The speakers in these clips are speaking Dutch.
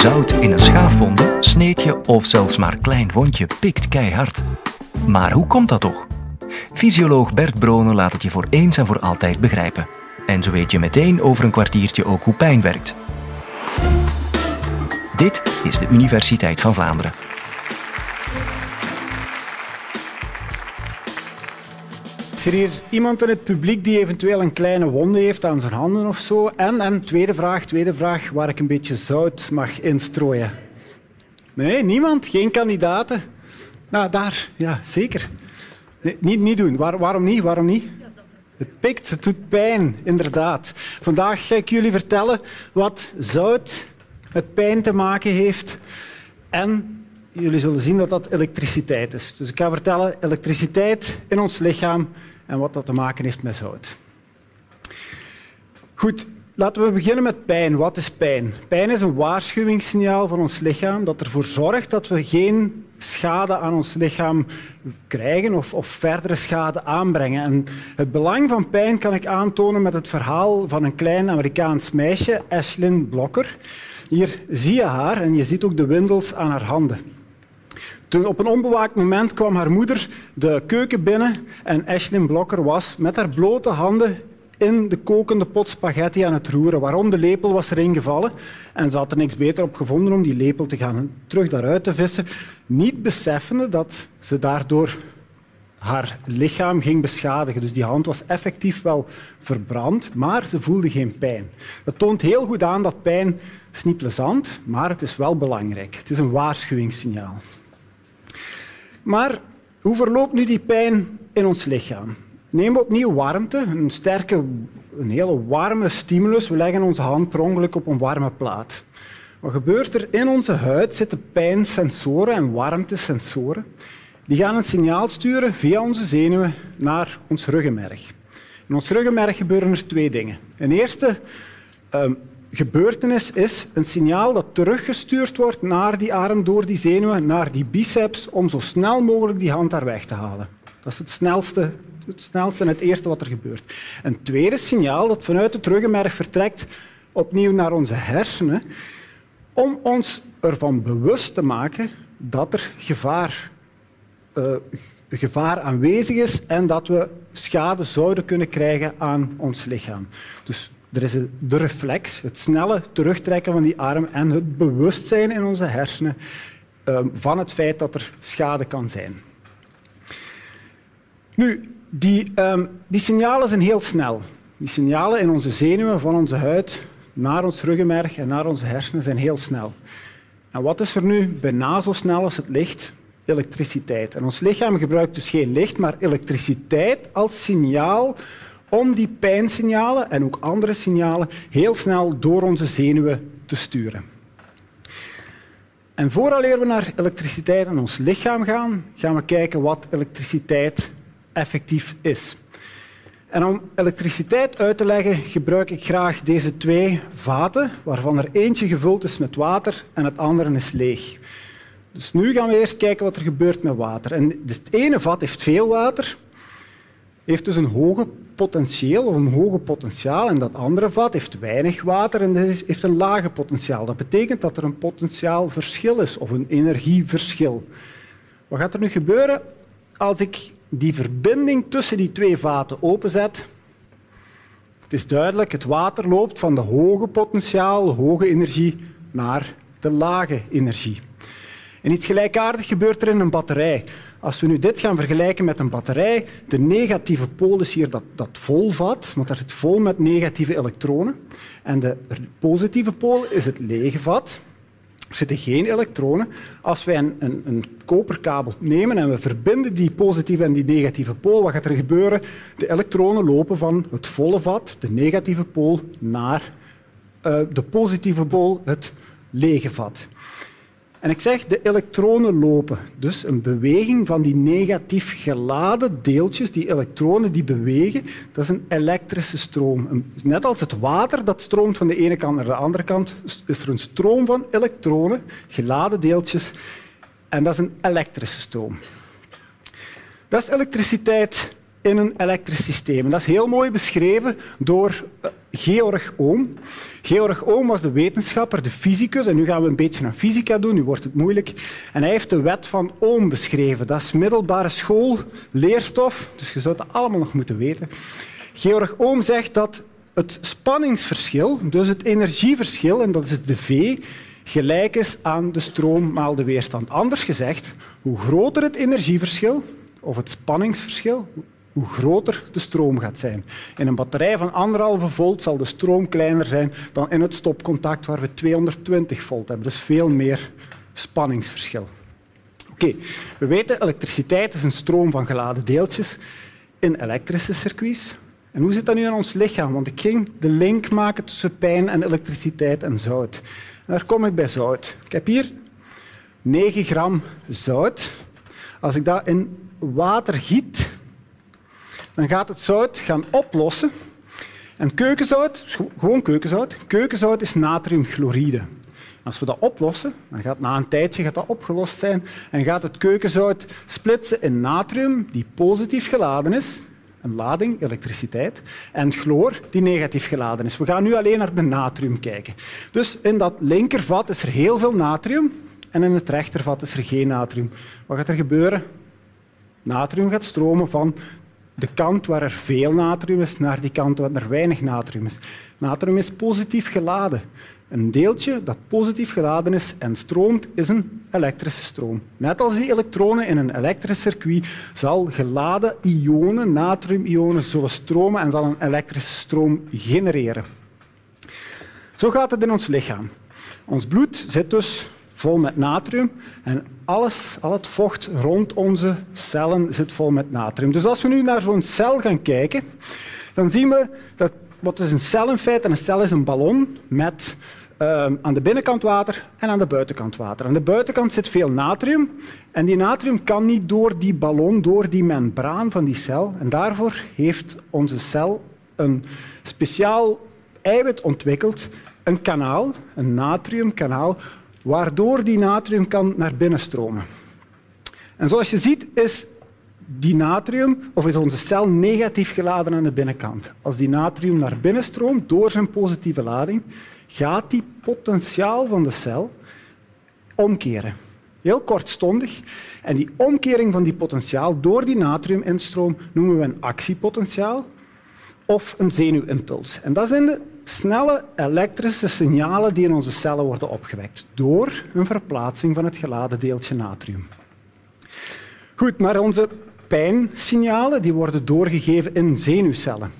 Zout in een schaafwonde, sneetje of zelfs maar klein wondje pikt keihard. Maar hoe komt dat toch? Fysioloog Bert Bronen laat het je voor eens en voor altijd begrijpen. En zo weet je meteen over een kwartiertje ook hoe pijn werkt. Dit is de Universiteit van Vlaanderen. Is er hier iemand in het publiek die eventueel een kleine wonde heeft aan zijn handen of zo? En, en tweede vraag, tweede vraag, waar ik een beetje zout mag instrooien. Nee, niemand? Geen kandidaten? Nou, daar, ja, zeker. Nee, niet, niet doen. Waar, waarom niet? Waarom niet? Het pikt, het doet pijn, inderdaad. Vandaag ga ik jullie vertellen wat zout met pijn te maken heeft. En jullie zullen zien dat dat elektriciteit is. Dus ik ga vertellen elektriciteit in ons lichaam en wat dat te maken heeft met zout. Goed, laten we beginnen met pijn. Wat is pijn? Pijn is een waarschuwingssignaal van ons lichaam dat ervoor zorgt dat we geen schade aan ons lichaam krijgen of, of verdere schade aanbrengen. En het belang van pijn kan ik aantonen met het verhaal van een klein Amerikaans meisje, Ashlyn Blocker. Hier zie je haar en je ziet ook de windels aan haar handen. Toen op een onbewaakt moment kwam haar moeder de keuken binnen en Ashlyn Blokker was met haar blote handen in de kokende pot spaghetti aan het roeren. Waarom? De lepel was erin gevallen en ze had er niks beter op gevonden om die lepel te gaan terug daaruit te vissen. Niet beseffende dat ze daardoor haar lichaam ging beschadigen. Dus die hand was effectief wel verbrand, maar ze voelde geen pijn. Dat toont heel goed aan dat pijn is niet plezant, maar het is wel belangrijk. Het is een waarschuwingssignaal. Maar hoe verloopt nu die pijn in ons lichaam? Neem opnieuw warmte, een sterke, een hele warme stimulus. We leggen onze hand per ongeluk op een warme plaat. Wat gebeurt er? In onze huid zitten pijnsensoren en warmtesensoren. Die gaan een signaal sturen via onze zenuwen naar ons ruggenmerg. In ons ruggenmerg gebeuren er twee dingen. Een eerste um, gebeurtenis is een signaal dat teruggestuurd wordt naar die arm door die zenuwen, naar die biceps, om zo snel mogelijk die hand daar weg te halen. Dat is het snelste, het snelste en het eerste wat er gebeurt. Een tweede signaal dat vanuit het ruggenmerg vertrekt, opnieuw naar onze hersenen, om ons ervan bewust te maken dat er gevaar, uh, gevaar aanwezig is en dat we schade zouden kunnen krijgen aan ons lichaam. Dus er is de reflex, het snelle terugtrekken van die arm en het bewustzijn in onze hersenen ehm, van het feit dat er schade kan zijn. Nu, die, um, die signalen zijn heel snel. Die signalen in onze zenuwen, van onze huid naar ons ruggenmerg en naar onze hersenen zijn heel snel. En wat is er nu bijna zo snel als het licht? Elektriciteit. En ons lichaam gebruikt dus geen licht, maar elektriciteit als signaal om die pijnsignalen en ook andere signalen heel snel door onze zenuwen te sturen. En vooraleer we naar elektriciteit in ons lichaam gaan, gaan we kijken wat elektriciteit effectief is. En om elektriciteit uit te leggen gebruik ik graag deze twee vaten, waarvan er eentje gevuld is met water en het andere is leeg. Dus nu gaan we eerst kijken wat er gebeurt met water. En het ene vat heeft veel water, heeft dus een hoge potentieel of een hoge potentiaal en dat andere vat heeft weinig water en heeft een lage potentiaal. Dat betekent dat er een potentiaalverschil is of een energieverschil. Wat gaat er nu gebeuren als ik die verbinding tussen die twee vaten openzet? Het is duidelijk, het water loopt van de hoge potentiaal, hoge energie, naar de lage energie. En iets gelijkaardigs gebeurt er in een batterij. Als we nu dit gaan vergelijken met een batterij, de negatieve pool is hier dat, dat volvat, want daar zit vol met negatieve elektronen. En de positieve pool is het lege vat. Er zitten geen elektronen. Als wij een, een, een, koperkabel nemen en we verbinden die positieve en die negatieve pool, wat gaat er gebeuren? De elektronen lopen van het volle vat, de negatieve pool, naar uh, de positieve pool, het lege vat. En ik zeg de elektronen lopen. Dus een beweging van die negatief geladen deeltjes, die elektronen die bewegen, dat is een elektrische stroom. Net als het water dat stroomt van de ene kant naar de andere kant, is er een stroom van elektronen, geladen deeltjes, en dat is een elektrische stroom. Dat is elektriciteit in een elektrisch systeem. Dat is heel mooi beschreven door eh, Georg Ohm. Georg Ohm was de wetenschapper, de fysicus, en nu gaan we een beetje naar fysica doen, nu wordt het moeilijk. En hij heeft de wet van Ohm beschreven. Dat is middelbare school, leerstof, dus je zou het allemaal nog moeten weten. Georg Ohm zegt dat het spanningsverschil, dus het energieverschil, en dat is de V, gelijk is aan de stroom maal de weerstand. Anders gezegd, hoe groter het energieverschil of het spanningsverschil, hoe groter de stroom gaat zijn. In een batterij van anderhalve volt zal de stroom kleiner zijn dan in het stopcontact waar we 220 volt hebben. Dus veel meer spanningsverschil. Oké, we weten elektriciteit is een stroom van geladen deeltjes in elektrische circuits. En hoe zit dat nu in ons lichaam? Want ik ging de link maken tussen pijn en elektriciteit en zout. En daar kom ik bij zout. Ik heb hier 9 gram zout. Als ik dat in water giet, dan gaat het zout gaan oplossen. En keukenzout, gewoon keukenzout, keukenzout is natriumchloride. Als we dat oplossen, dan gaat na een tijdje gaat dat opgelost zijn en gaat het keukenzout splitsen in natrium, die positief geladen is, een lading, elektriciteit, en chloor, die negatief geladen is. We gaan nu alleen naar de natrium kijken. Dus in dat linkervat is er heel veel natrium en in het rechtervat is er geen natrium. Wat gaat er gebeuren? Natrium gaat stromen van de kant waar er veel natrium is naar die kant waar er weinig natrium is. Natrium is positief geladen. Een deeltje dat positief geladen is en stroomt, is een elektrische stroom. Net als die elektronen in een elektrisch circuit zal geladen ionen, natriumionen, zullen stromen en zal een elektrische stroom genereren. Zo gaat het in ons lichaam. Ons bloed zit dus vol met natrium en alles, al het vocht rond onze cellen zit vol met natrium. Dus als we nu naar zo'n cel gaan kijken, dan zien we dat wat is een cel in feite? Een cel is een ballon met uh, aan de binnenkant water en aan de buitenkant water. Aan de buitenkant zit veel natrium en die natrium kan niet door die ballon, door die membraan van die cel. En daarvoor heeft onze cel een speciaal eiwit ontwikkeld, een kanaal, een natriumkanaal, waardoor die natrium kan naar binnen stromen. En zoals je ziet is die natrium, of is onze cel negatief geladen aan de binnenkant. Als die natrium naar binnen stroomt door zijn positieve lading, gaat die potentiaal van de cel omkeren. Heel kortstondig. En die omkering van die potentiaal door die natriuminstroom noemen we een actiepotentiaal of een zenuwimpuls. En dat zijn de snelle elektrische signalen die in onze cellen worden opgewekt door een verplaatsing van het geladen deeltje natrium. Goed, maar onze pijnsignalen die worden doorgegeven in zenuwcellen.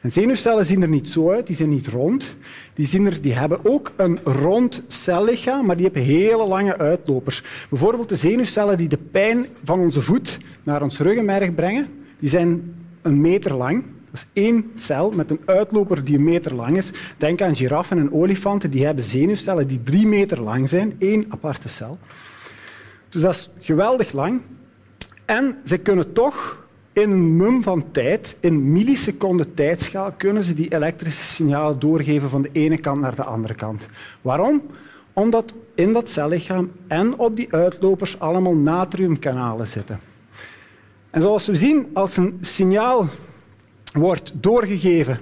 En zenuwcellen zien er niet zo uit, die zijn niet rond. Die, zien er, die hebben ook een rond cellichaam, maar die hebben hele lange uitlopers. Bijvoorbeeld de zenuwcellen die de pijn van onze voet naar ons ruggenmerg brengen, die zijn een meter lang. Dat is één cel met een uitloper die een meter lang is. Denk aan giraffen en olifanten, die hebben zenuwcellen die drie meter lang zijn, één aparte cel. Dus dat is geweldig lang. En ze kunnen toch in een mum van tijd, in milliseconden tijdschaal, kunnen ze die elektrische signalen doorgeven van de ene kant naar de andere kant. Waarom? Omdat in dat cellichaam en op die uitlopers allemaal natriumkanalen zitten. En zoals we zien, als een signaal wordt doorgegeven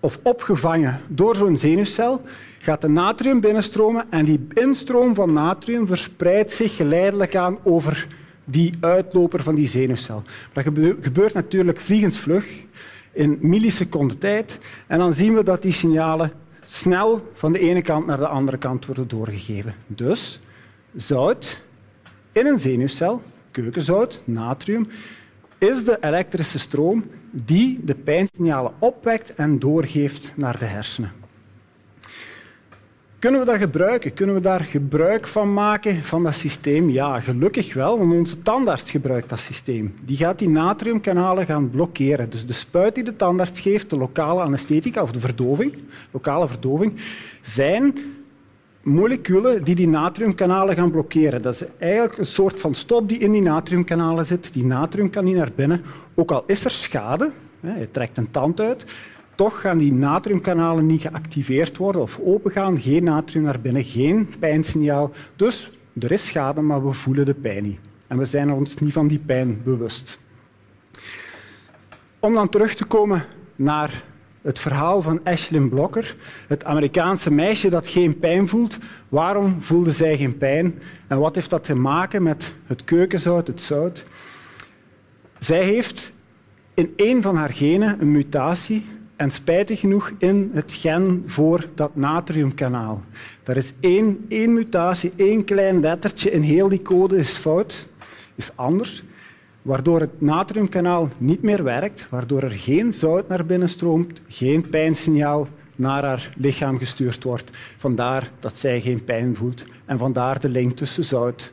of opgevangen door zo'n zenuwcel, gaat de natrium binnenstromen en die instroom van natrium verspreidt zich geleidelijk aan over die uitloper van die zenuwcel. Dat gebeurt natuurlijk vliegensvlug in milliseconden tijd. En dan zien we dat die signalen snel van de ene kant naar de andere kant worden doorgegeven. Dus zout in een zenuwcel, keukenzout, natrium, is de elektrische stroom die de pijnsignalen opwekt en doorgeeft naar de hersenen. Kunnen we dat gebruiken? Kunnen we daar gebruik van maken van dat systeem? Ja, gelukkig wel, want onze tandarts gebruikt dat systeem. Die gaat die natriumkanalen gaan blokkeren. Dus de spuit die de tandarts geeft, de lokale anesthetica of de verdoving, lokale verdoving, zijn moleculen die die natriumkanalen gaan blokkeren. Dat is eigenlijk een soort van stop die in die natriumkanalen zit. Die natrium kan niet naar binnen. Ook al is er schade, je trekt een tand uit, toch gaan die natriumkanalen niet geactiveerd worden of opengaan. Geen natrium naar binnen, geen pijnsignaal. Dus er is schade, maar we voelen de pijn niet. En we zijn ons niet van die pijn bewust. Om dan terug te komen naar het verhaal van Ashlyn Blokker, het Amerikaanse meisje dat geen pijn voelt. Waarom voelde zij geen pijn en wat heeft dat te maken met het keukenzout, het zout? Zij heeft in één van haar genen een mutatie en spijtig genoeg in het gen voor dat natriumkanaal. Er is één, één mutatie, één klein lettertje in heel die code is fout, is anders, waardoor het natriumkanaal niet meer werkt, waardoor er geen zout naar binnen stroomt, geen pijnsignaal naar haar lichaam gestuurd wordt. Vandaar dat zij geen pijn voelt en vandaar de link tussen zout,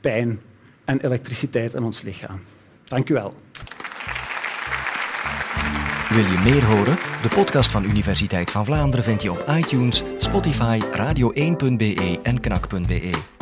pijn en elektriciteit in ons lichaam. Dank u wel. Wil je meer horen? De podcast van Universiteit van Vlaanderen vind je op iTunes, Spotify, radio1.be en knak.be.